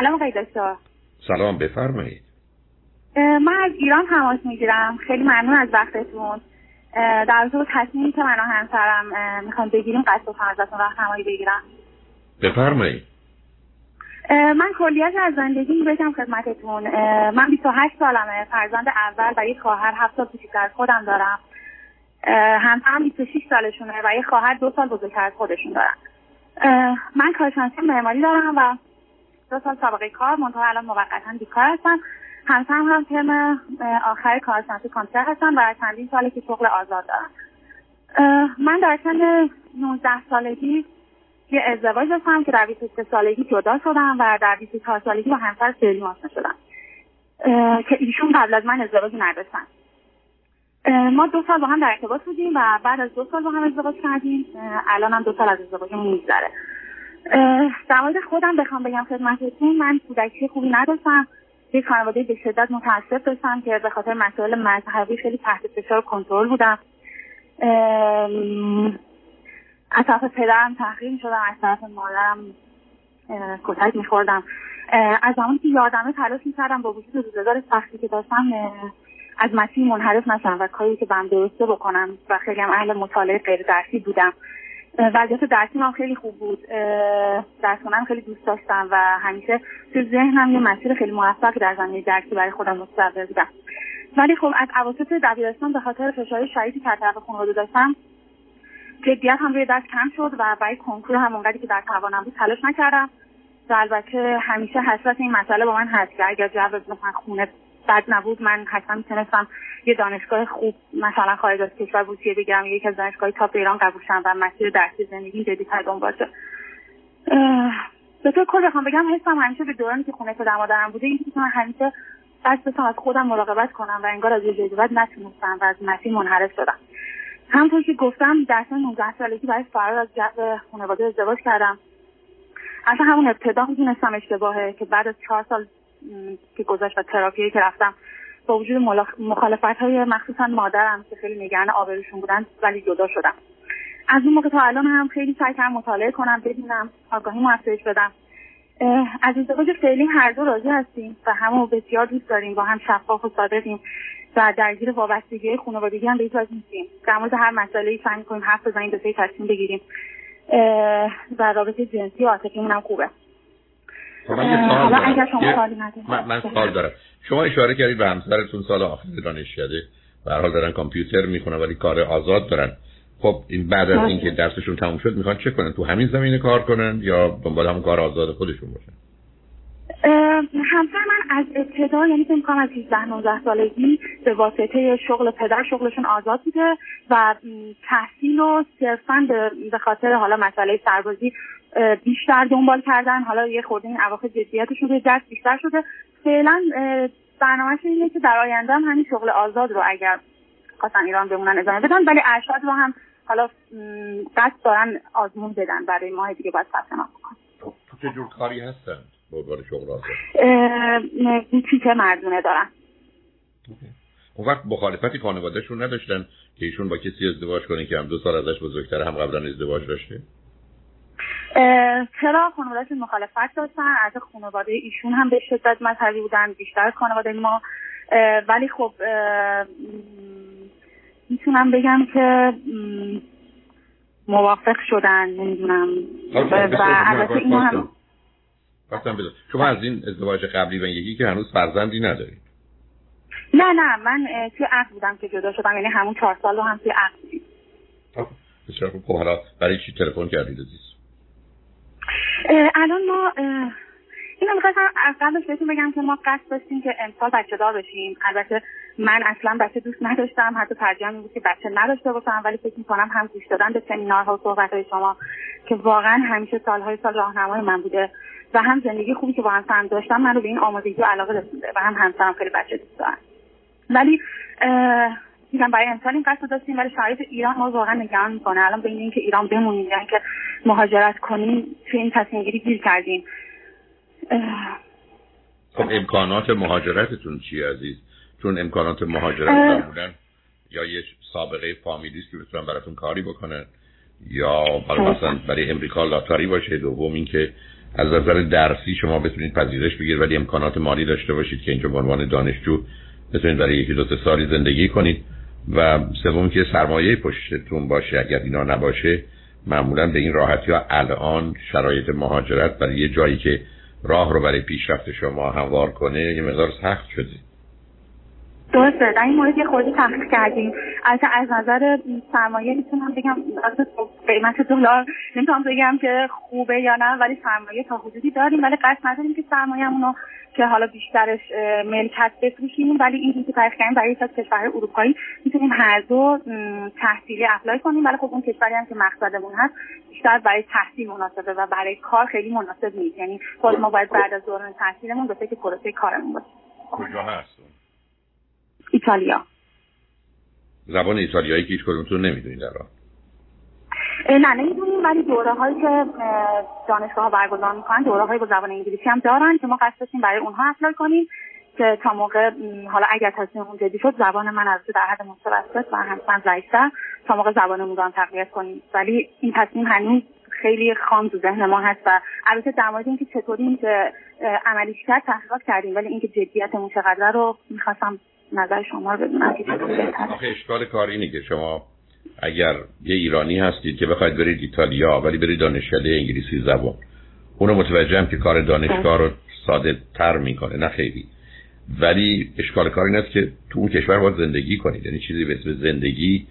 سلام آقای دکتر. سلام بفرمایید. من از ایران تماس می‌گیرم. خیلی ممنون از وقتتون. در با تصمیمی که من و همسرم می‌خوام بگیریم قصد و ازتون راهنمایی بگیرم. بفرمایید. من کلیت از زندگی بگم خدمتتون. من 28 سالمه. فرزند اول و یک خواهر. هفت سال کوچیکتر از خودم دارم. همسرم 26 سالشونه و یک خواهر دو سال بزرگتر از خودشون دارم من کارشناسی معماری دارم و دو سال سابقه کار منتها الان موقتا بیکار هستم. همسرم هم ترم آخر کارشناسی کامپیوتر هستم و چندین ساله که شغل آزاد دارم. من در سن 19 سالگی یه ازدواج داشتم که در 23 سالگی جدا شدم و در 24 سالگی با همسر سری آشنا شدم. که ایشون قبل از من ازدواج نداشتن. ما دو سال با هم در ارتباط بودیم و بعد از دو سال با هم ازدواج کردیم. الان هم دو سال از ازدواجمون میگذره در خودم بخوام بگم خدمتتون من کودکی خوبی نداشتم. یک خانواده به شدت متاسف داشتم که به خاطر مسائل مذهبی خیلی تحت فشار کنترل بودم. از طرف پدرم تحقیر شدم از طرف مادرم کتک میخوردم. از زمانی که یادمه تلاش می‌کردم با وجود روزگار سختی که داشتم از مسیح منحرف نشم و کاری که بهم درسته بکنم و خیلی هم اهل مطالعه غیر درسی بودم. وضعیت درسی هم خیلی خوب بود. درس خیلی دوست داشتم و همیشه تو ذهنم یه مسیر خیلی موفق در زمینه درسی برای خودم متصور بودم. ولی خب از اواسط دبیرستان به خاطر فشار شدیدی که طرف خانواده داشتم جدیت هم روی دست کم شد و برای کنکور هم اونقدری که در توانم بود تلاش نکردم. و البته همیشه حسرت این مسئله با من هست که اگر جو مثلا خونه بد نبود. من حتما می‌تونستم یه دانشگاه خوب مثلا خارج از کشور بوسیه بگیرم. یکی از دانشگاه تاپ ایران قبول شم و مسیر درسی زندگی جدی تر دنبال شد. به طور کل بخوام بگم حسم همیشه به دورانی که خونه پدر مادرم بوده اینکه من همیشه دست از خودم مراقبت کنم و انگار از یه بعد نتونستم و از مسیر منحرف شدم. همونطور که گفتم در سن 19 سالگی برای فرار از جو خانواده ازدواج کردم. اصلا همون ابتدا می‌دونستم اشتباهه که بعد از چهار سال که گذشت و تراپیایی که رفتم با وجود مخالفت های مخصوصا مادرم که خیلی نگران آبروشون بودن ولی جدا شدم. از اون موقع تا الان هم خیلی سعی کردم مطالعه کنم ببینم آگاهی افزایش بدم. از ازدواج فعلی هر دو راضی هستیم و همو بسیار دوست داریم با هم شفاف و صادقیم و درگیر وابستگی خانوادگی هم به هیچ نیستیم. در مورد هر مسئله سعی می‌کنیم حرف بزنیم به تصمیم بگیریم. و رابطه جنسی و عاطفیمون هم خوبه. خب من شما من, سوال دارم. شما اشاره کردید به همسرتون سال آخر دانشکده به حال دارن کامپیوتر می‌خونن ولی کار آزاد دارن. خب این بعد از. اینکه درسشون تموم شد می‌خوان چه کنن؟ تو همین زمینه کار کنن یا دنبال همون کار آزاد خودشون باشن؟ همسر من از ابتدا یعنی فکر کنم از 18 19 سالگی به واسطه شغل پدر شغلشون آزاد بوده و تحصیل و صرفا به خاطر حالا مسئله سربازی بیشتر دنبال کردن. حالا یه خورده این اواخر جدیتشون به دست بیشتر شده. فعلا برنامهش اینه که در آینده هم همین شغل آزاد رو اگر خواستن ایران بمونن ادامه بدن ولی ارشاد رو هم حالا قصد دارن آزمون بدن. برای ماه دیگه باید ثبت نام بکنن. تو چه جور کاری هستن؟ به شغل آزاد بوتیک مردونه دارن. اون وقت مخالفتی خانوادهشون نداشتن که ایشون با کسی ازدواج کنه که هم دو سال ازش بزرگتر هم قبلا ازدواج داشته؟ چرا خانوادهشون مخالفت داشتن؟ از خانواده ایشون هم به شدت مذهبی بودن بیشتر خانواده ما. ولی خب می‌تونم بگم که موافق شدن نمی‌دونم. و البته اینو هم شما از این ازدواج قبلی و یکی که هنوز فرزندی ندارید نه نه من توی عقد بودم که جدا شدم یعنی همون چهار سال رو هم توی عقد بودیم. بسیار خوب. حالا برای چی تلفن کردید عزیز؟ الان ما اینو می‌خواستم از قبلش بهتون بگم که ما قصد داشتیم که امسال بچه دار بشیم. البته من اصلا بچه دوست نداشتم حتی ترجیح بود که بچه نداشته باشم ولی فکر می‌کنم هم گوش دادن به سمینارها و صحبت های شما که واقعا همیشه سالهای سال راهنمای من بوده و هم زندگی خوبی که با هم داشتم من رو به این آمادگی و علاقه رسونده و هم همسرم خیلی بچه دوست دارم ولی میگم برای امسال این قصد داشتیم ولی شرایط ایران ما واقعا نگران می‌کنه. الان بین اینکه ایران بمونیم یا اینکه مهاجرت کنیم توی این تصمیم گیری گیر کردیم. خب امکانات مهاجرتتون چی عزیز؟ چون امکانات مهاجرت بودن یا یه سابقه فامیلی که بتونن براتون کاری بکنن. یا برای مثلا برای امریکا لاتاری باشه دوم اینکه از نظر درسی شما بتونید پذیرش بگیرید ولی امکانات مالی داشته باشید که اینجا به عنوان دانشجو بتونید برای یکی دو سالی زندگی کنید. و سوم که سرمایه پشتتون باشه اگر اینا نباشه معمولا به این راحتی ها الان شرایط مهاجرت برای یه جایی که راه رو برای پیشرفت شما هموار کنه یه مقدار سخت شده. درسته. در این مورد یه خورده تحقیق کردیم. البته از نظر سرمایه می‌تونم بگم قیمت دلار نمی‌تونم بگم که خوبه یا نه ولی سرمایه تا حدودی داریم. ولی قصد نداریم که سرمایه‌مون رو که حالا بیشترش ملکت بفروشیم. ولی این که تحقیق کردیم برای یک کشور اروپایی می‌تونیم هر دو تحصیلی اپلای کنیم. ولی خب اون کشوری هم که مقصدمون هست بیشتر برای تحصیل مناسبه و برای کار خیلی مناسب نیست. یعنی خود ما باید بعد از دوران تحصیلمون به فکر پروسه کارمون باشیم. کجا هست؟ ایتالیا. زبان ایتالیایی که هیچ کدومتون نمی‌دونید الان. نه نمی‌دونیم ولی دوره هایی که دانشگاه ها برگزار می‌کنن دوره های با زبان انگلیسی هم دارن که ما قصد داشتیم برای اونها اپلای کنیم که تا موقع حالا اگر تصمیم اون جدی شد زبان من از در حد متوسط و همچنان ضعیفتر تا موقع زبانمون رو هم تقویت کنیم. ولی این تصمیم هنوز خیلی خام تو ذهن ما هست و البته در مورد اینکه چطوری میشه عملیش کرد تحقیقات کردیم ولی اینکه جدیتمون چقدر رو می‌خواستم نظر شما رو بدونم آخه اشکال کار اینه که شما اگر یه ایرانی هستید که بخواید برید ایتالیا ولی برید دانشکده انگلیسی زبان. اونو متوجهم که کار دانشگاه رو ساده تر می‌کنه نه خیلی. ولی اشکال کار این است که تو اون کشور باید زندگی کنید. یعنی چیزی به اسم زندگی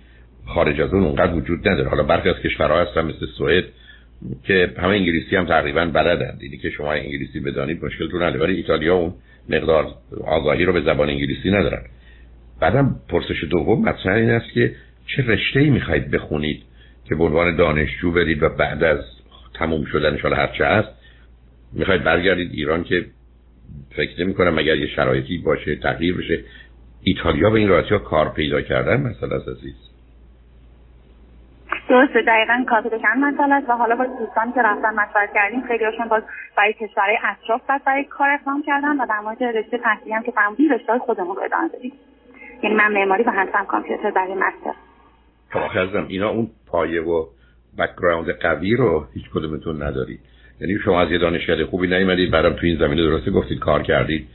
خارج از اون اونقدر وجود نداره. حالا برخی از کشورها هستن مثل سوئد که همه انگلیسی هم تقریبا بلدند. اینی که شما انگلیسی بدانید مشکل تو نداره ولی ایتالیا اون مقدار آگاهی رو به زبان انگلیسی ندارن. بعدم پرسش دوم مطرح این است که چه رشته ای می‌خواید بخونید که به عنوان دانشجو برید و بعد از تموم شدن هر هرچه هست می‌خواید برگردید ایران که فکر نمی کنم اگر یه شرایطی باشه تغییر بشه. ایتالیا به این راحتی کار پیدا کردن مثلا عزیز. درسته دقیقا پیدا کردن مثلا است و حالا با دوستانی که رفتن مشورت کردیم خیلی هاشون باز برای کشورهای اطراف بعد برای کار اقدام کردن و در مورد رشته تحصیلی هم که فهمیدیم رشته خودمون رو ادامه دادیم. یعنی من معماری و هستم کامپیوتر برای master. خب اینا اون پایه و background قوی رو هیچ کدومتون ندارید یعنی شما از یه دانشکده خوبی نیومدید بعدم تو این زمینه درسته گفتید کار کردید.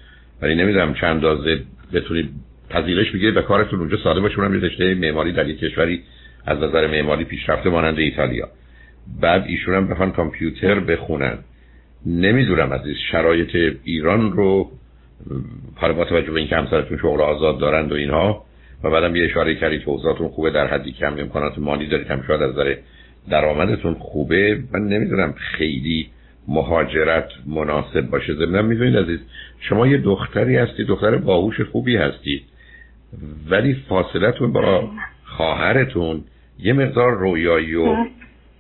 ولی نمی‌دونم چه اندازه بتونید پذیرش بگیرید به کارتون اونجا ساده باشه اونم یه رشته معماری در یک کشوری از نظر معماری پیشرفته مانند ایتالیا. بعد ایشون هم بخوان کامپیوتر بخونن. نمی‌دونم از این شرایط ایران رو حالا با توجه به اینکه همسرتون شغل آزاد دارند و اینها و بعدم یه اشاره کردید که اوضاعتون خوبه در حدی کم امکانات مالی دارید هم شاید از نظر درآمدتون خوبه. من نمی‌دونم خیلی مهاجرت مناسب باشه. ضمن می‌دونید عزیز شما یه دختری هستید دختر باهوش خوبی هستید ولی فاصلتون با خواهرتون یه مقدار رویایی و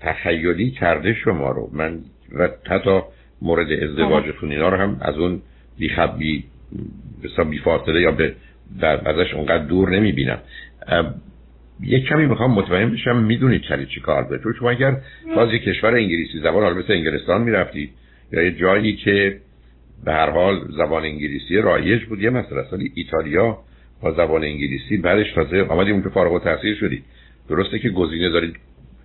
تخیلی کرده شما رو. من و حتی مورد ازدواجتون اینا رو هم از اون بیخب بی بی فاصله یا به در ازش اونقدر دور نمی بینم یک کمی می‌خوام مطمئن بشم می‌دونید چلی چی کار به چون شما اگر باز یک کشور انگلیسی زبان حالا مثل انگلستان می‌رفتید یا یه جایی که به هر حال زبان انگلیسی رایج بود یه ولی ایتالیا با زبان انگلیسی بعدش تازه آمدیم اونجا فارغ التحصیل شدید درسته که گزینه دارید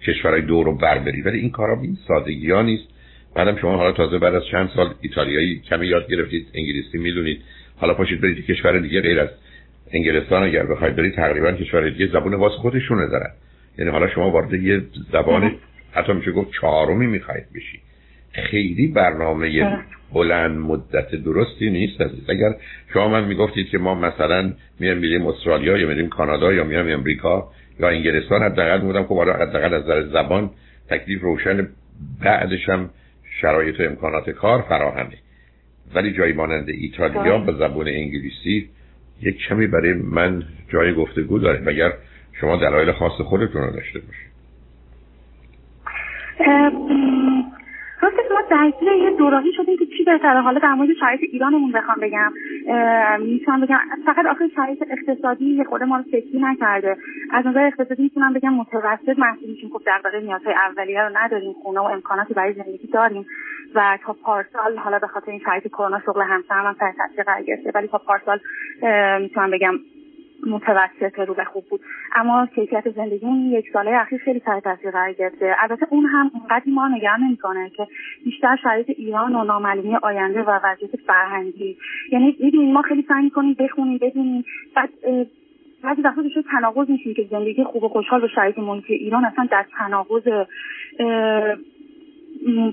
کشورهای دور رو بر برید ولی این کارا این سادگی ها نیست. بعدم شما حالا تازه بعد از چند سال ایتالیایی کمی یاد گرفتید انگلیسی می‌دونید. حالا پاشید برید کشور دیگه غیر از انگلستان اگر بخواید برید تقریبا کشور دیگه زبان واس خودشونه دارن. یعنی حالا شما وارد یه زبان حتی میشه گفت چهارمی می‌خواید بشی. خیلی برنامه بلند مدت درستی نیست عزیز. اگر شما من می‌گفتید که ما مثلا میایم میریم استرالیا یا میریم کانادا یا میایم امریکا یا انگلستان حداقل بودم که حالا حداقل از نظر زبان تکلیف روشن بعدش هم شرایط و امکانات کار فراهمه. ولی جایی مانند ایتالیا با زبان انگلیسی یک کمی برای من جای گفتگو داره مگر شما دلایل خاص خودتون رو داشته باشید؟ درگیر یه دوراهی شدیم که چی بهتره؟ حالا در مورد شرایط ایرانمون بخوام بگم. می‌تونم بگم فقط آخر شرایط اقتصادی یه خود ما رو فکری نکرده. از نظر اقتصادی می‌تونم بگم متوسط محسوب میشیم خب دغدغه نیازهای اولیه رو نداریم خونه و امکاناتی برای زندگی داریم. و تا پارسال حالا به خاطر این شرایط کرونا شغل همسرم هم سر تاثیر قرار گرفته. ولی تا پارسال می‌تونم بگم متوسط رو به خوب بود. اما کیفیت زندگی اون یک ساله اخیر خیلی تحت تاثیر قرار گرفته. البته اون هم اونقدر ما نگران نمی‌کنه که بیشتر شرایط ایران و نامعلومی آینده و وضعیت فرهنگی. یعنی می‌دونیم ما خیلی سعی می‌کنیم بخونیم بدونیم. بعد بعضی وقتا دچار تناقض میشیم که زندگی خوب و خوشحال به شرایط محیطی ایران اصلا در تناقض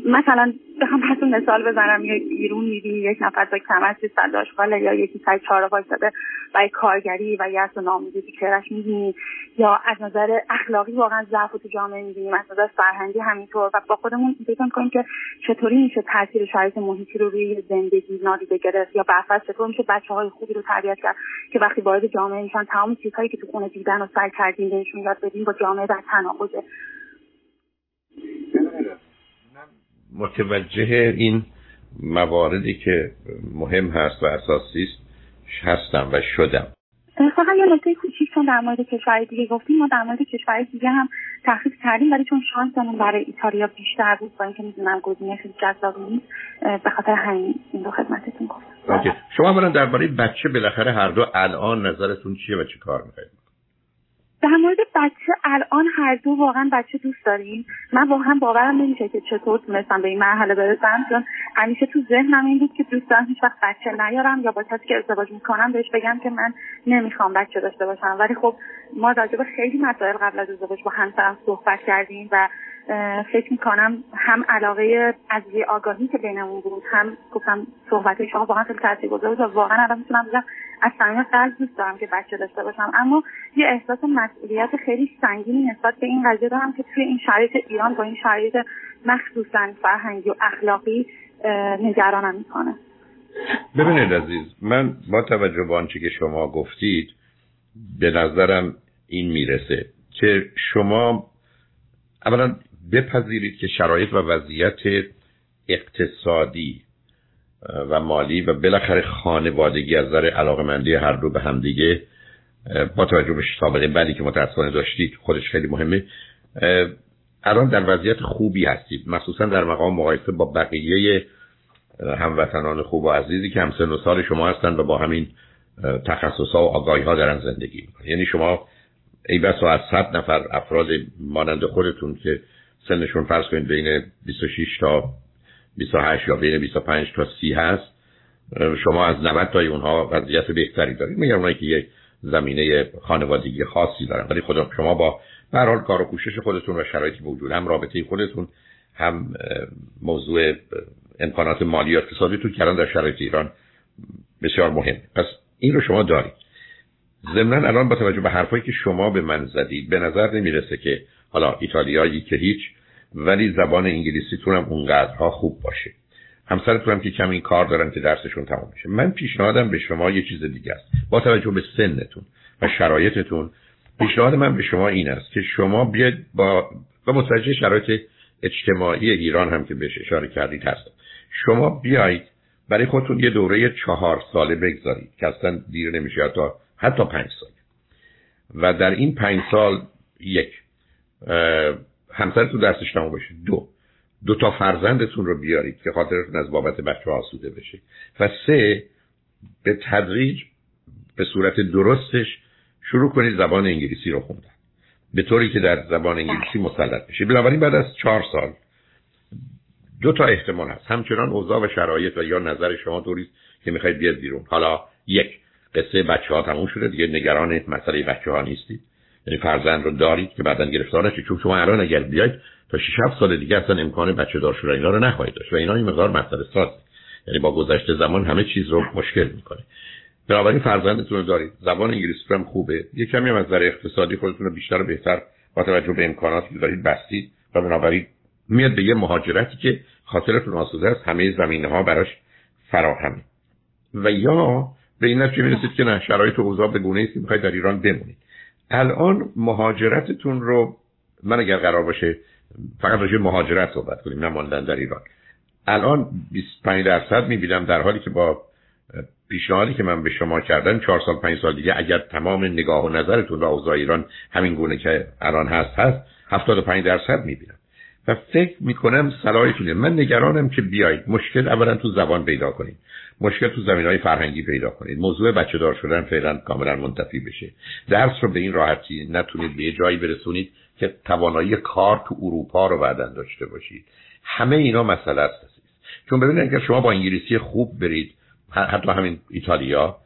مثلا بخوام براتون مثال بزنم یا ایرون می‌بینی یک نفر با کمر صد یا یکی سای چهار وایساده برای کارگری و یأس و ناامیدی کرش می‌بینی یا از نظر اخلاقی واقعا ضعف تو جامعه می‌بینیم از نظر فرهنگی همینطور. و با خودمون فکر کنیم که چطوری میشه تاثیر شرایط محیطی رو روی زندگی نادیده گرفت یا برفرض چطور میشه بچه های خوبی رو تربیت کرد که وقتی وارد جامعه میشن تمام چیزهایی که تو خونه دیدن و سعی کردیم بهشون یاد بدیم با جامعه در تناقضه. متوجه این مواردی که مهم هست و اساسی است هستم و شدم. فقط یه نکته کوچیک چون در مورد کشور دیگه گفتیم ما در مورد کشور دیگه هم تحقیق کردیم ولی چون شانسمون برای ایتالیا بیشتر بود با اینکه می‌دونم گزینه خیلی جذابی نیست به خاطر همین این دو خدمتتون گفتم. شما برن درباره بچه بالاخره هر دو الان نظرتون چیه و چی کار می‌خواید؟ در مورد بچه الان هر دو واقعا بچه دوست داریم. من واقعا باورم نمیشه که چطور تونستم به این مرحله برسم چون همیشه تو ذهنم این بود که دوست دارم هیچ وقت بچه نیارم یا با کسی که ازدواج می‌کنم بهش بگم که من نمی‌خوام بچه داشته باشم. ولی خب ما راجع به خیلی مسائل قبل از ازدواج با همسرم صحبت کردیم و فکر می‌کنم هم علاقه از آگاهی که بینمون بود هم گفتم صحبت شما واقعا خیلی تاثیرگذار بود واقعا الان می‌تونم بگم از صمیم قلب دوست دارم که بچه داشته باشم اما یه احساس مسئولیت خیلی سنگینی نسبت به این قضیه دارم که توی این شرایط ایران با این شرایط مخصوصا فرهنگی و اخلاقی نگرانم می‌کنه. ببینید عزیز من با توجه به آنچه که شما گفتید به نظرم این می‌رسه که شما اولا بپذیرید که شرایط و وضعیت اقتصادی و مالی و بالاخره خانوادگی از نظر علاقمندی هر دو به همدیگه با توجه به سابقه بعدی که متاسفانه داشتید خودش خیلی مهمه. الان در وضعیت خوبی هستید مخصوصا در مقام مقایسه با بقیه هموطنان خوب و عزیزی که همسن و سال شما هستن و با همین تخصص ها و آگاهی ها دارن زندگی یعنی شما ای بس از صد نفر افراد مانند خودتون که سنشون فرض کنید بین 26 تا 28 یا بین 25 تا 30 هست. شما از 90 تای اونها وضعیت بهتری دارید. میگم اونایی که یک زمینه خانوادگی خاصی دارن. ولی خدا شما با هر حال کار و کوشش خودتون و شرایطی موجود هم رابطه خودتون هم موضوع امکانات مالی و اقتصادی تو کردن در شرایط ایران بسیار مهم. پس این رو شما دارید. ضمنا الان با توجه به حرفایی که شما به من زدید به نظر نمی‌رسه که حالا ایتالیایی که هیچ ولی زبان انگلیسیتون هم اونقدرها خوب باشه. همسرتون هم که کمی کار دارن که درسشون تمام میشه من پیشنهادم به شما یه چیز دیگه است. با توجه به سنتون و شرایطتون پیشنهاد من به شما این است که شما بیاید با و متوجه شرایط اجتماعی ایران هم که بهش اشاره کردید هست. شما بیایید برای خودتون یه دوره چهار ساله بگذارید که اصلا دیر نمیشه تا حتی پنج سال. و در این پنج سال یک همسرتون درسش تموم بشه. دو. دو تا فرزندتون رو بیارید که خاطرتون از بابت بچه آسوده بشه. و سه به تدریج به صورت درستش شروع کنید زبان انگلیسی رو خوندن. به طوری که در زبان انگلیسی مسلط بشه بنابراین بعد از چهار سال دو تا احتمال هست. همچنان اوضاع و شرایط و یا نظر شما طوری که می‌خواید بیاد بیرون. حالا یک قصه بچه ها تموم شده. دیگه نگران مسئله بچه ها نیستید. یعنی فرزند رو دارید که بعدا گرفتار نشید چون شما الان اگر بیاید تا 6 7 سال دیگه اصلا امکان بچه دار شدن اینا رو نخواهید داشت و اینا این مقدار مسئله ساز. یعنی با گذشته زمان همه چیز رو مشکل می‌کنه. بنابراین فرزندتون رو دارید. زبان انگلیسی هم خوبه. یه کمی هم از نظر اقتصادی خودتون رو بیشتر و بهتر با توجه به امکاناتی که دارید بستید و بنابراین میاد به یه مهاجرتی که خاطرتون آسوده است همه زمینه ها براش فراهمه. و یا به این نتیجه می‌رسید که نه شرایط اوضاع به گونه است که در ایران بمونید. الان مهاجرتتون رو من اگر قرار باشه فقط راجع مهاجرت صحبت کنیم نه ماندن در ایران. الان 25 درصد می‌بینم در حالی که با پیشنهادی که من به شما کردم چهار سال پنج سال دیگه اگر تمام نگاه و نظرتون را اوضاع ایران همین گونه که الان هست هست 75 درصد می‌بینم. و فکر می‌کنم صلاحتونه من نگرانم که بیایید. مشکل اولا تو زبان پیدا کنید مشکل تو زمین های فرهنگی پیدا کنید. موضوع بچه دار شدن فعلا کاملا منتفی بشه. درس رو به این راحتی نتونید به جایی برسونید که توانایی کار تو اروپا رو بعدا داشته باشید. همه اینا مسئله است. چون ببینید اگر شما با انگلیسی خوب برید حتی همین ایتالیا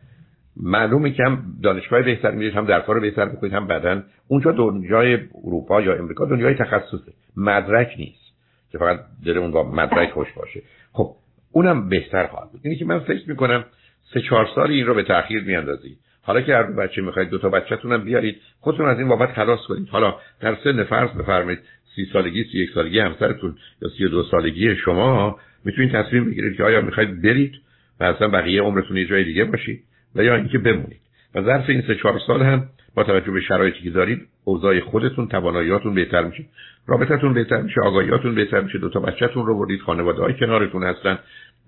معلومه که هم دانشگاه بهتر میرید هم در کار بهتر می‌کنید هم بعدا. اونجا دنیای اروپا یا امریکا دنیای تخصصه. مدرک نیست. که فقط اون با مدرک خوش باشه. خب اونم بهتر خواهد بود. اینی که من فکر می‌کنم سه چهار سال این رو به تاخیر میاندازید. حالا که هر دو بچه می‌خواید دو تا بچه‌تون هم بیارید خودتون از این بابت خلاص کنید. حالا در سن فرض بفرمایید سی سالگی سی یک سالگی همسرتون یا سی دو سالگی شما می‌تونید تصمیم بگیرید که آیا می‌خواید برید و اصلا بقیه عمرتون یه جای دیگه باشید و یا اینکه بمونید. و ظرف این سه چهار سال هم با توجه به شرایطی که دارید اوضاع خودتون تواناییاتون بهتر میشه. رابطتون بهتر میشه آگاهیاتون بهتر میشه. دو تا بچه‌تون رو بردید خانواده های کنارتون هستن.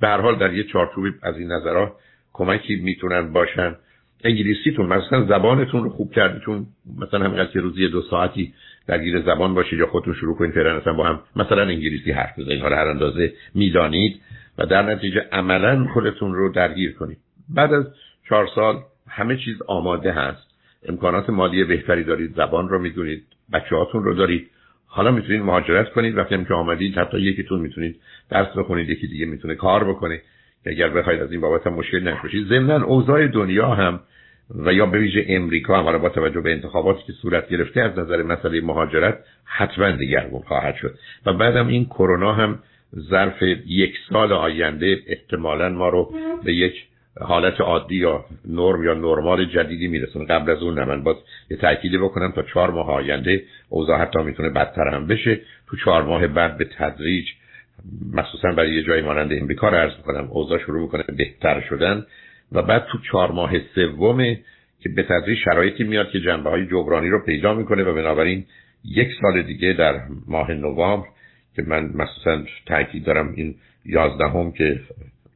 به هر حال در یه چارچوبی از این نظرها کمکی می‌تونن باشن. انگلیسیتون مثلا زبانتون رو خوب کردید چون مثلا همین که روزی دو ساعتی درگیر زبان باشید یا خودتون شروع کنید فعلا مثلا با هم مثلا انگلیسی حرف بزنید حالا هر اندازه می‌دانید. و در نتیجه عملا خودتون رو درگیر کنید. بعد از چهار سال همه چیز آماده هست. امکانات مالی بهتری دارید زبان رو می‌دونید بچه هاتون رو دارید. حالا می‌تونید مهاجرت کنید. وقتی که آمدید حتی یکیتون می‌تونید درس بخونید یکی دیگه می‌تونه کار بکنه. اگر بخواید از این بابت هم مشکل نشوشید ضمن اوضاع دنیا هم و یا به ویژه امریکا هم با توجه به انتخاباتی که صورت گرفته از نظر مسئله مهاجرت حتما دیگرگون خواهد شد. و بعدم این کرونا هم ظرف یک سال آینده احتمالا ما رو به یک حالت عادی یا نرم یا نرمال جدیدی میرسونه. قبل از اون من باز یه تأکیدی بکنم تا چهار ماه آینده اوضاع حتی می‌تونه بدتر هم بشه. تو چهار ماه بعد به تدریج مخصوصا برای یه جای مانند امریکا رو عرض می‌کنم اوضاع شروع می‌کنه بهتر شدن و بعد تو چهار ماه سوم که به تدریج شرایطی میاد که جنبه های جبرانی رو پیدا می‌کنه و بنابراین یک سال دیگه در ماه نوامبر که من مخصوصا تاکید دارم این یازدهم که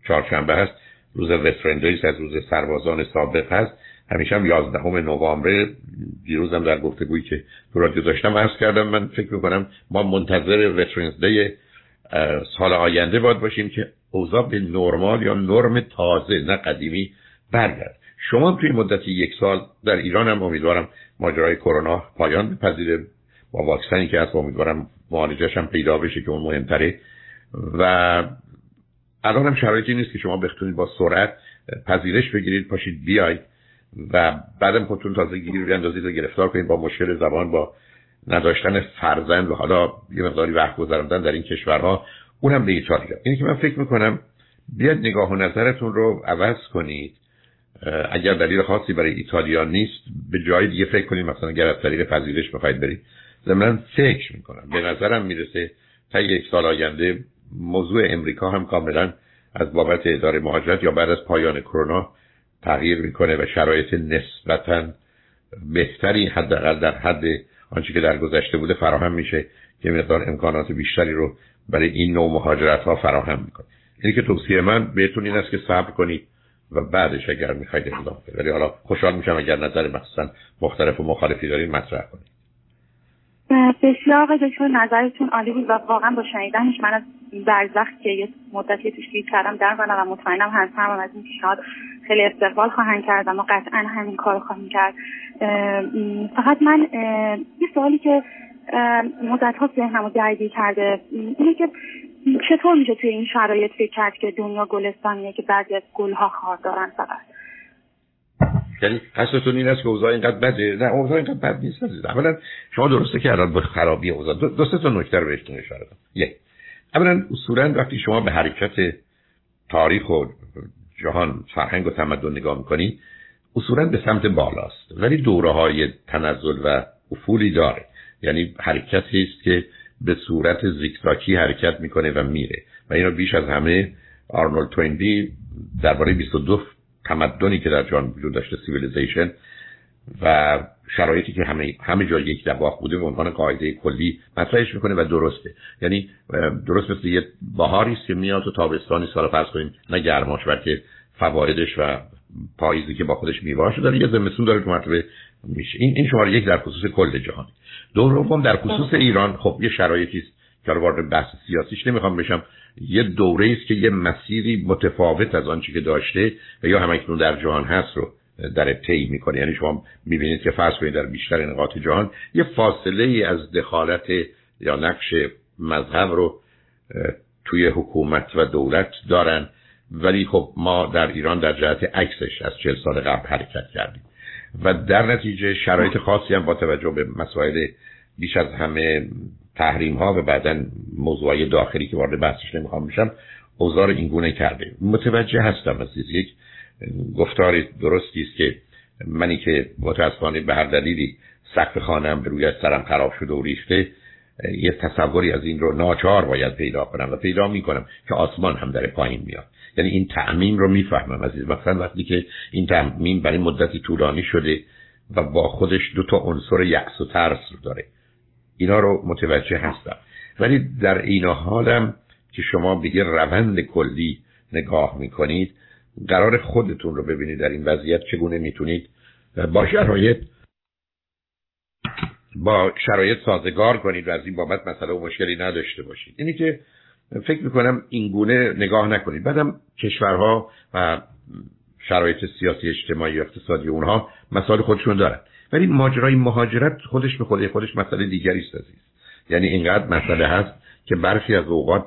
چهارشنبه هست روز وسترندویس از روز سربازان سابق هست. همیشه هم یازدهم نوامبر دیروزم در گفتگویی که تو رادیو داشتم عرض کردم. من فکر می‌کنم ما منتظر وترنز دی سال آینده باید باشیم که اوضاع به نرمال یا نرم تازه نه قدیمی برگرد. شما توی مدت یک سال در ایران هم امیدوارم ماجرای کرونا پایان بپذیره. با واکسنی که هست امیدوارم معالجش هم پیدا بشه که اون مهمتره. و الان هم شرایطی نیست که شما بختونید با سرعت پذیرش بگیرید پاشید بیاید و بعدم خودتون تازه گیر بیاندازید و گرفتار کنید با مشکل زبان با نداشتن فرزند و حالا یه مقداری وقت گذراندن در این کشورها اونم به ایتالیا اینی که من فکر می‌کنم بیاد نگاه و نظرتون رو عوض کنید. اگر دلیل خاصی برای ایتالیا نیست به جای دیگه فکر کنید مثلا اگر از طریق پذیرش بخواید برید. ضمن فکر می‌کنم. به نظرم می‌رسه تا یک سال آینده موضوع امریکا هم کاملا از بابت اداره مهاجرت یا بعد از پایان کرونا تغییر می‌کنه و شرایط نسبتا بهتری حداقل در حد آنچه که در گذشته بوده فراهم میشه که مقدار امکانات بیشتری رو برای این نوع مهاجرت ها فراهم می‌کنه. اینی که توصیه من بهتون این است که صبر کنید و بعدش اگر می‌خواید اقدام کنید. ولی حالا خوشحال میشم اگر نظر مخصوصا مختلف و مخالفی دارین مطرح کنید. بسیار آقای دکتر نظرتون عالی بود و واقعا با شنیدنش من از برزخ که یه مدتی توش گیر کردم در و مطمئنم هم از این پیشنهاد خیلی استقبال خواهند کرد و قطعا همین کار خواهیم کرد. فقط من یه سوالی که مدت ها ذهنم رو درگیر کرده اینه که چطور میشه توی این شرایط فکر کرد که دنیا گلستانیه که بعضی از گلها خار دارن فقط؟ یعنی قصدتون این است که اوضاع اینقدر بده؟ نه اوضاع اینقدر بد نیست عزیز. اولا شما درسته که الان به خرابی اوضاع دو سه تا نکته رو بهتون اشاره کنم. یک اولا اصولا وقتی شما به حرکت تاریخ و جهان فرهنگ و تمدن نگاه می‌کنی اصولا به سمت بالاست. ولی دوره های تنزل و افولی داره. یعنی حرکتی است که به صورت زیگزاکی حرکت می‌کنه و میره. و اینو بیش از همه آرنولد توینبی درباره 22 تمدنی که در جهان وجود داشته civilization و شرایطی که همه همه جای یک دباغ بوده به عنوان قاعده کلی مطرحش می‌کنه و درسته. یعنی درست مثل یه بهاری که میاد و تابستانی سال فرض کنیم نه گرماش بلکه فوایدش و پاییزی که با خودش میوهاشو داره یه زمستون داره که مرتبه میشه. این این شماره یک در خصوص کل جهان. دوم در خصوص ایران خب یه شرایطی است که وارد بحث سیاسیش نمی‌خوام بشم. یه دوره است که یه مسیری متفاوت از آنچه که داشته و یا همکنون در جهان هست رو در طی می‌کنه. یعنی شما می‌بینید که فرض کنید در بیشتر نقاط جهان یه فاصله ای از دخالت یا نقش مذهب رو توی حکومت و دولت دارن. ولی خب ما در ایران در جهت عکسش از چل سال قبل حرکت کردیم. و در نتیجه شرایط خاصی هم با توجه به مسائل بیش از همه تحریم ها و بعدا موضوعی داخلی که وارد بحثش نمی‌خوام بشم اوزار اینگونه کرده. متوجه هستم عزیز یک گفتار درستی است که منی که متاسفانه به هر دلیلی سقف خانم به روی سرم خراب شده و ریخته یه تصوری از این رو ناچار باید پیدا کنم و پیدا می‌کنم که آسمان هم در پایین میاد یعنی این تعمیم رو می‌فهمم عزیز. مثلا وقتی که این تعمیم برای مدتی طولانی شده و با خودش دو تا عنصر یأس و ترس رو داره. اینا رو متوجه هستم. ولی در این حالم که شما به یه روند کلی نگاه می‌کنید قرار خودتون رو ببینید در این وضعیت چگونه می‌تونید با شرایط با شرایط سازگار کنید و از این بابت مسئله و مشکلی نداشته باشید. اینی که فکر می‌کنم این گونه نگاه نکنید. بعدم کشورها و شرایط سیاسی اجتماعی و اقتصادی اونها مسائل خودشون دارن. ولی ماجرای مهاجرت خودش به خود خودش مسئله دیگری است عزیز. یعنی اینقدر مسئله هست که برخی از اوقات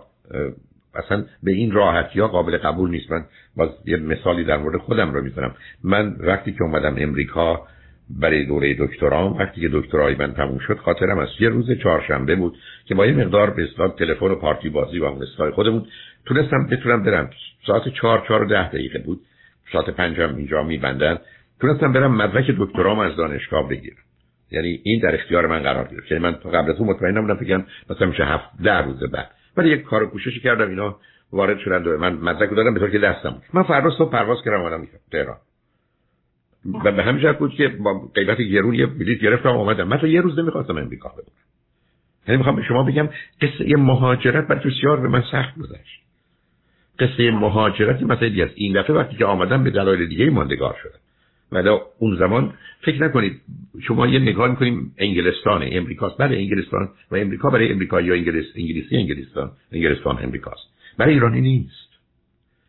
اصلا به این راحتی ها قابل قبول نیست. من باز یه مثالی در مورد خودم رو می‌زنم من وقتی که اومدم امریکا برای دوره دکترام وقتی که دکترای من تموم شد خاطرم از یه روز چهارشنبه بود که با یه مقدار به اصطلاح تلفن و پارتی بازی و اون خودمون تونستم بتونم برم. ساعت چهار چهار و ده دقیقه بود. ساعت پنجم اینجا میبندن. تونستم برم مدرک دکترام از دانشگاه بگیرم یعنی این در اختیار من قرار گرفت. یعنی من قبل از اون مطمئن نبودم فکرم مثلا میشه هفت ده روز بعد. ولی یک کار کوششی کردم اینا وارد شدن. و من مدرک دادم به طور که دستم من فردا صبح پرواز کردم اومدم تهران. و به همین بود که با قیمت گرون یه بلیط گرفتم اومدم. من تا یه روز نمی‌خواستم امریکا بمونم. یعنی می‌خوام به شما بگم قصه مهاجرت برای بسیار به من سخت گذشت. قصه مهاجرت مثلا از این دفعه وقتی که آمدم به دلایل دیگه ماندگار شدم. ولی اون زمان فکر نکنید شما یه نگاه می‌کنیم انگلستان امریکاست. بله انگلستان و امریکا برای امریکا یا انگلیس انگلیسی انگلستان انگلستان امریکاست. برای ایرانی نیست.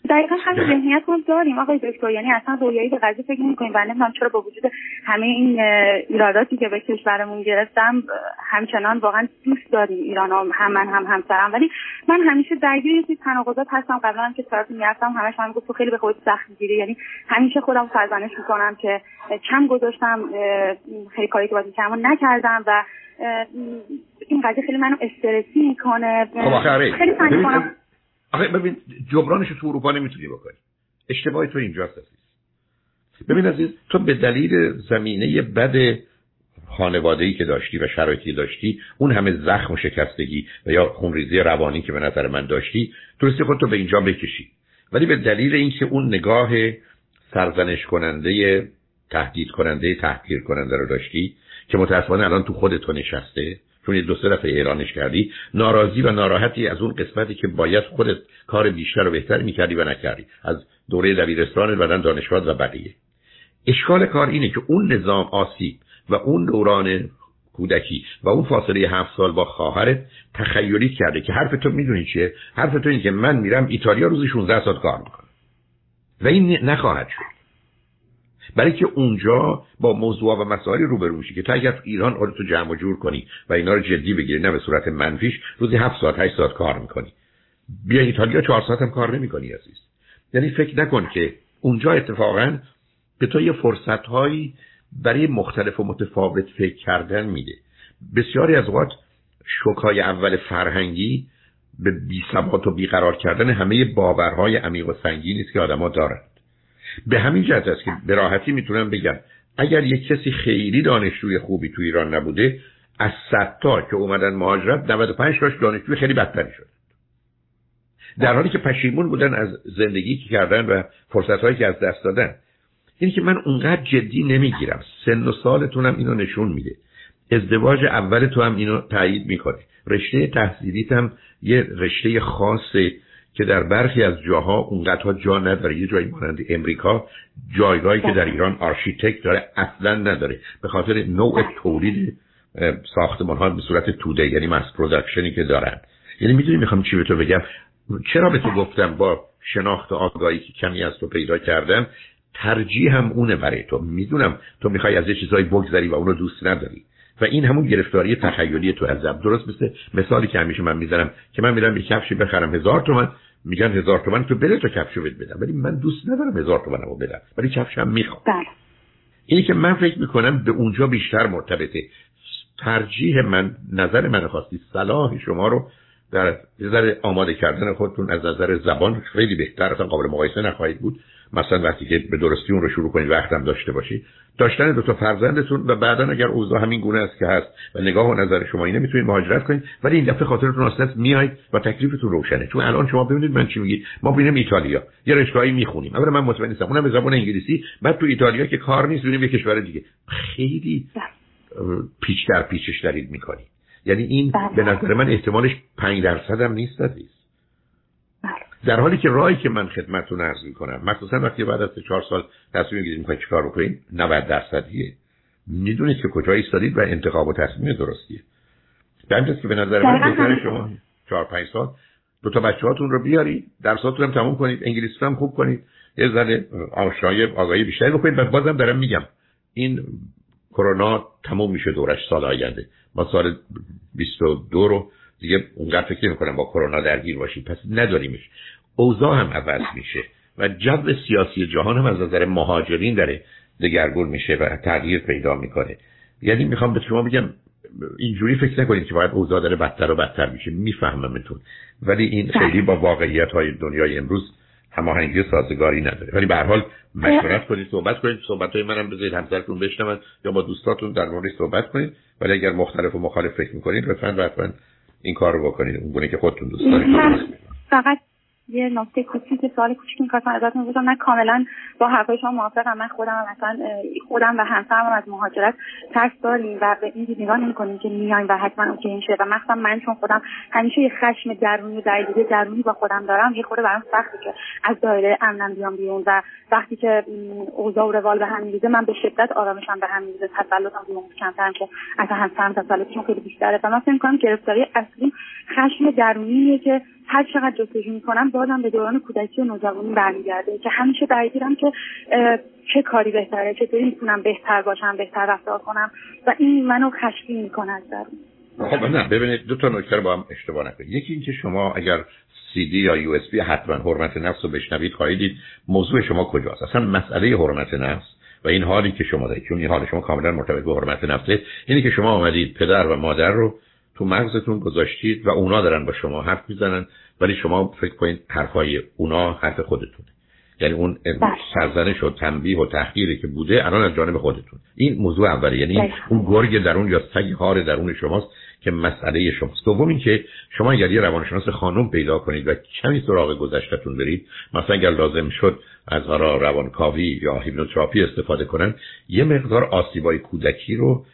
دقیقا همین ذهنیت ما داریم. آقای دکتر یعنی اصلا رویایی به قضیه فکر نمی‌کنیم. و نمی‌دونم چرا با وجود همه این ایراداتی که به کشورمون گرفتم همچنان واقعا دوست داریم ایران هم من هم همسرم. ولی من همیشه درگیر یه تناقضات هستم. قبلا هم که طرف می‌رفتم همش هم گفت تو خیلی به خودت سخت می‌گیری یعنی همیشه خودم سرزنش می‌کنم که کم گذاشتم خیلی کاری که باید می‌کردم نکردم و این قضیه خیلی منو استرسی می‌کنه. خب خیلی سعی آخه ببین جبرانش تو اروپا نمی‌تونی بکنی. اشتباه تو اینجاست عزیز. ببین عزیز تو به دلیل زمینه بد خانواده که داشتی و شرایطی داشتی اون همه زخم و شکستگی و یا خونریزی روانی که به نظر من داشتی تونستی خودتو به اینجا بکشی. ولی به دلیل اینکه اون نگاه سرزنش کننده تهدید کننده تحقیر کننده رو داشتی که متاسفانه الان تو خودتو نشسته چون یه دو سه دفعه اعلانش کردی ناراضی و ناراحتی از اون قسمتی که باید خودت کار بیشتر و بهتر می‌کردی و نکردی. از دوره دبیرستان بدن دانشگاه و بقیه. اشکال کار اینه که اون نظام آسیب و اون دوران کودکی و اون فاصله هفت سال با خواهرت تخیلی کرده که حرف تو می‌دونی چیه؟ حرف تو اینه که من میرم ایتالیا روزی 16 ساعت کار می‌کنم. و این نخواهد شد. برای که اونجا با موضوع و مسائلی روبرو میشی که تا اگر ایران تو جمع و جور کنی و اینا رو جدی بگیری نه به صورت منفیش روزی هفت ساعت هشت ساعت کار می‌کنی. بیا ایتالیا چهار ساعت هم کار نمی‌کنی عزیز. یعنی فکر نکن که اونجا اتفاقا به تو یه فرصت هایی برای مختلف و متفاوت فکر کردن میده. بسیاری از اوقات شکای اول فرهنگی به بی ثبات و بیقرار کردن همه باورهای عمیق و سنگینی است که آدما دارن. به همین جهت است که به راحتی می‌تونم بگم اگر یک کسی خیلی دانشجوی خوبی تو ایران نبوده از صد تا که اومدن مهاجرت 95 تاش دانشجوی خیلی بدتری شد. در حالی که پشیمون بودن از زندگی که کردن و فرصت هایی که از دست دادن. اینی که من اونقدر جدی نمی‌گیرم. سن و سالتونم اینو نشون میده. ازدواج اول تو هم اینو تایید می‌کنه. رشته تحصیلیت هم یه رشته خاصه که در برخی از جاها اونقدرها جا نداره. یه جایی مانند امریکا جایگاهی که در ایران آرشیتکت داره اصلا نداره. به خاطر نوع تولید ساختمان ها به صورت توده یعنی مس پرودکشنی که دارن. یعنی می‌دونی می‌خوام چی به تو بگم؟ چرا به تو گفتم با شناخت آگاهی که کمی از تو پیدا کردم ترجیح هم اونه برای تو. می‌دونم تو می‌خوای از یه چیزایی بگذری و اونو دوست نداری. و این همون گرفتاری تخیلی تو ازم درست مثل مثالی که همیشه من می‌زنم که من میرم یه کفشی بخرم هزار تومن میگن هزار تومن تو بده تو کفشو بد بدم. ولی من دوست ندارم هزار تومنمو بدم. ولی کفشم می‌خوام. بله. اینی که من فکر می‌کنم به اونجا بیشتر مرتبطه. ترجیح من نظر من خواستی صلاح شما رو در نظر آماده کردن خودتون از نظر زبان خیلی بهتر اصلا قابل مقایسه نخواهید بود. مثلا وقتی که به درستی اون رو شروع کنید وقتم داشته باشید داشتن دو تا فرزندتون و بعدا اگر اوضاع همین گونه است که هست و نگاه و نظر شما اینه می‌تونید مهاجرت کنید. ولی این دفعه خاطرتون اصلا میایید و تکلیفتون روشنه. چون الان شما ببینید من چی میگید ما ببینیم ایتالیا. یه رشتهایی می‌خونیم. اولا من مطمئن نیستم. اونم به زبان انگلیسی. بعد تو ایتالیا که کار نیست ببینیم یه کشور دیگه. خیلی پیچ در پیچش دارید می‌کنید. یعنی این بله. به نظر من احتمالش 5 درصد هم نیست عزیز بله. در حالی که راهی که من خدمتتون عرض می‌کنم مخصوصا وقتی بعد از چهار سال تصمیم می‌گیرید می‌خواید چیکار بکنید 90 درصدیه. می‌دونید که کجا ایستادید و انتخاب و تصمیم درستیه. در که به نظر من بهتر شما چهار پنج سال دو تا بچه هاتون رو بیارید درساتون هم تموم کنید انگلیسی هم خوب کنید. یه ذره آشنایی آگاهی بیشتری بکنید. و بازم دارم میگم این کرونا تموم میشه دورش سال آینده. ما سال 22 رو دیگه اونقدر فکر نمی با کرونا درگیر باشیم. پس نداریمش. اوضاع هم عوض میشه و جو سیاسی جهان هم از نظر مهاجرین داره دگرگون میشه و تغییر پیدا می‌کنه. یعنی می‌خوام به شما بگم اینجوری فکر نکنید که باید اوضاع داره بدتر و بدتر میشه. میفهممتون. ولی این خیلی با واقعیت های دنیای امروز هماهنگی سازگاری نداره. ولی به هر حال مشورت کنید صحبت کنید. صحبت های منم بذارید همسرتون بشنون یا با دوستاتون در مورد صحبت کنید. ولی اگر مختلف و مخالف فکر می‌کنید لطفا حتما این کار رو بکنید. اون که خودتون دوست دارید. فقط یه نکته کوچیک سوال کوچیک می‌خواستم ازتون بپرسم. من کاملا با حرفای شما موافقم. من خودم مثلا خودم و همسرم از مهاجرت ترس داریم و به این نگاه نمی‌کنیم که میایم و حتما اوکی میشه و مثلا من چون خودم همیشه یه خشم درونی و درگیری درونی با خودم دارم یه خورده برام سخته که از دایره امنم بیام بیرون. و وقتی که اوضاع و روال به هم میریزه من به شدت آرامشم به هم میریزه. تسلطم بیرون کمتر که از همسرم تسلطشون خیلی بیشتره. و من فکر می‌کنم گرفتاری اصلی خشم درونیه که هر چقدر جستجو می‌کنم بازم به دوران کودکی و نوجوانی برمیگرده که همیشه درگیرم که چه کاری بهتره چطوری می‌تونم بهتر باشم بهتر رفتار کنم و این منو خشکی می‌کنه از درون. خب نه ببینید دو تا نکته رو با هم اشتباه نکنید. یکی اینکه شما اگر سی دی یا یو اس بی حتما حرمت نفس رو بشنوید خواهید موضوع شما کجاست. اصلا مسئله حرمت نفس و این حالی که شما دارید چون این حال شما کاملا مرتبط به حرمت نفسه اینه که شما آمدید پدر و مادر رو تو مغزتون گذاشتید و اونا دارن با شما حرف می‌زنن ولی شما فکر کنید حرفای اونا حرف خودتونه یعنی اون بله. سرزنش و تنبیه و تحقیری که بوده الان از جانب خودتون این موضوع اولی یعنی بله. اون گرگ درون یا سگ هار درون شماست که مسئله شماست دوم این که شما اگر یه روانشناس خانم پیدا کنید و کمی سراغ گذشتهتون برید مثلا اگر لازم شد از روانکاوی یا هیپنوتراپی استفاده کنن یه مقدار آسیبای کودکی رو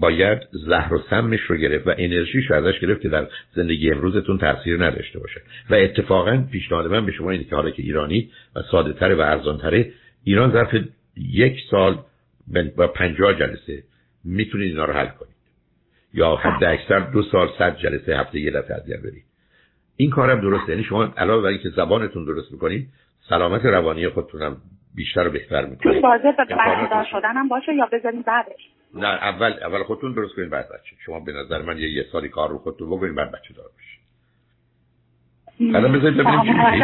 باید زهر و سمش رو گرفت و انرژیش رو ازش گرفت که در زندگی امروزتون تاثیر نداشته باشه. و اتفاقا پیشنهاد من به شما اینه که حالا که ایرانی و ساده تر و ارزان تره ایران ظرف یک سال با پنجاه جلسه می‌تونید اینا رو حل کنید. یا حد اکثر دو سال صد جلسه هفته یه دفعه ادویه برید. این کارم درسته. یعنی شما علاوه بر اینکه زبانتون درست می‌کنید سلامت روانی خودتونم بیشتر و بهتر می‌کنید. بازه به شدنم باشه یا بذاریم بعدش؟ نه اول اول خودتون درست کنید بعد بچه. شما به نظر من یه, یه سالی کار رو خودتون بکنید بعد بچه دار باشید الان بذارید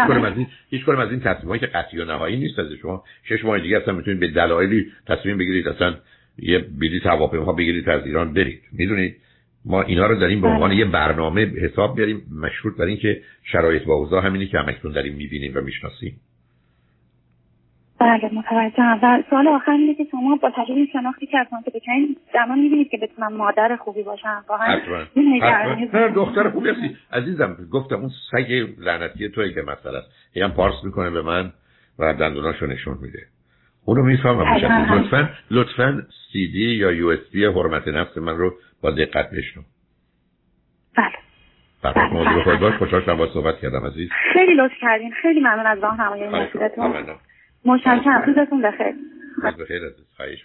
کنم از این هیچ از این تصمیمایی که قطعی و نهایی نیست از شما. شش ماه دیگه اصلا می‌تونید به دلایلی تصمیم بگیرید اصلا یه بلیط هواپیما بگیرید از ایران برید. می‌دونید؟ ما اینا رو داریم به عنوان بله. یه برنامه حساب بیاریم مشروط بر اینکه شرایط و اوضاع همینی که همکنون داریم می‌بینیم و می‌شناسیم. بله متوجهم. و سوال آخر اینه که شما با تجربه شناختی که اصلا که بکنید زمان می‌بینید که بتونم مادر خوبی باشم واقعا دختر خوبی هستی. عزیزم گفتم اون سگ لعنتی توی که مثلا است. هم پارس می‌کنه به من و دندوناشو نشون میده. اونو می‌فهمم. لطفا لطفا سی دی یا یو اس بی حرمت نفس من رو با دقت بشنو. بله. بله موضوع خود باش خوشحال شدم با صحبت کردم عزیز. خیلی لطف کردین. خیلی ممنون از راهنمایی مسیرتون. متشکرم روزتون بخیر. بخیر عزیز خواهش